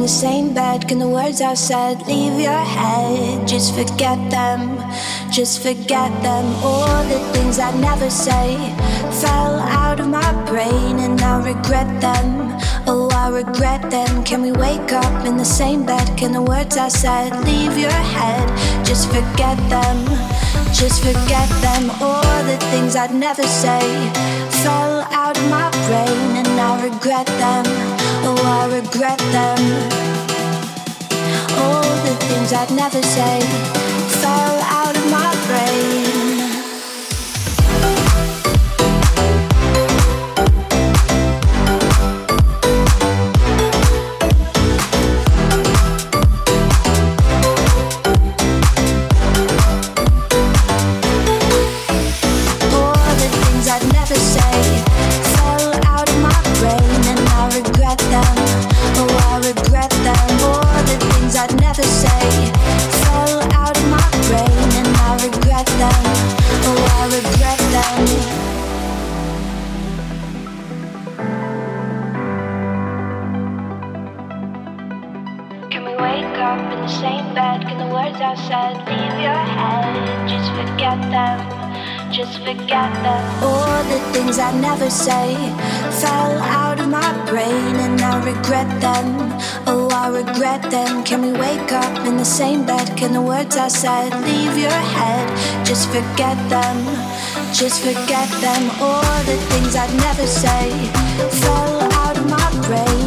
in the same bed? Can the words I said leave your head? Just forget them, just forget them. All the things I never say fell out of my brain and I regret them. Oh, I regret them. Can we wake up in the same bed? Can the words I said leave your head? Just forget them, just forget them. All the things I'd never say fell out of my brain and I regret them. Oh, I regret them. All the things I'd never say fell out of my regret them. Can we wake up in the same bed? Can the words I said leave your head? Just forget them, just forget them. All the things I'd never say fell out of my brain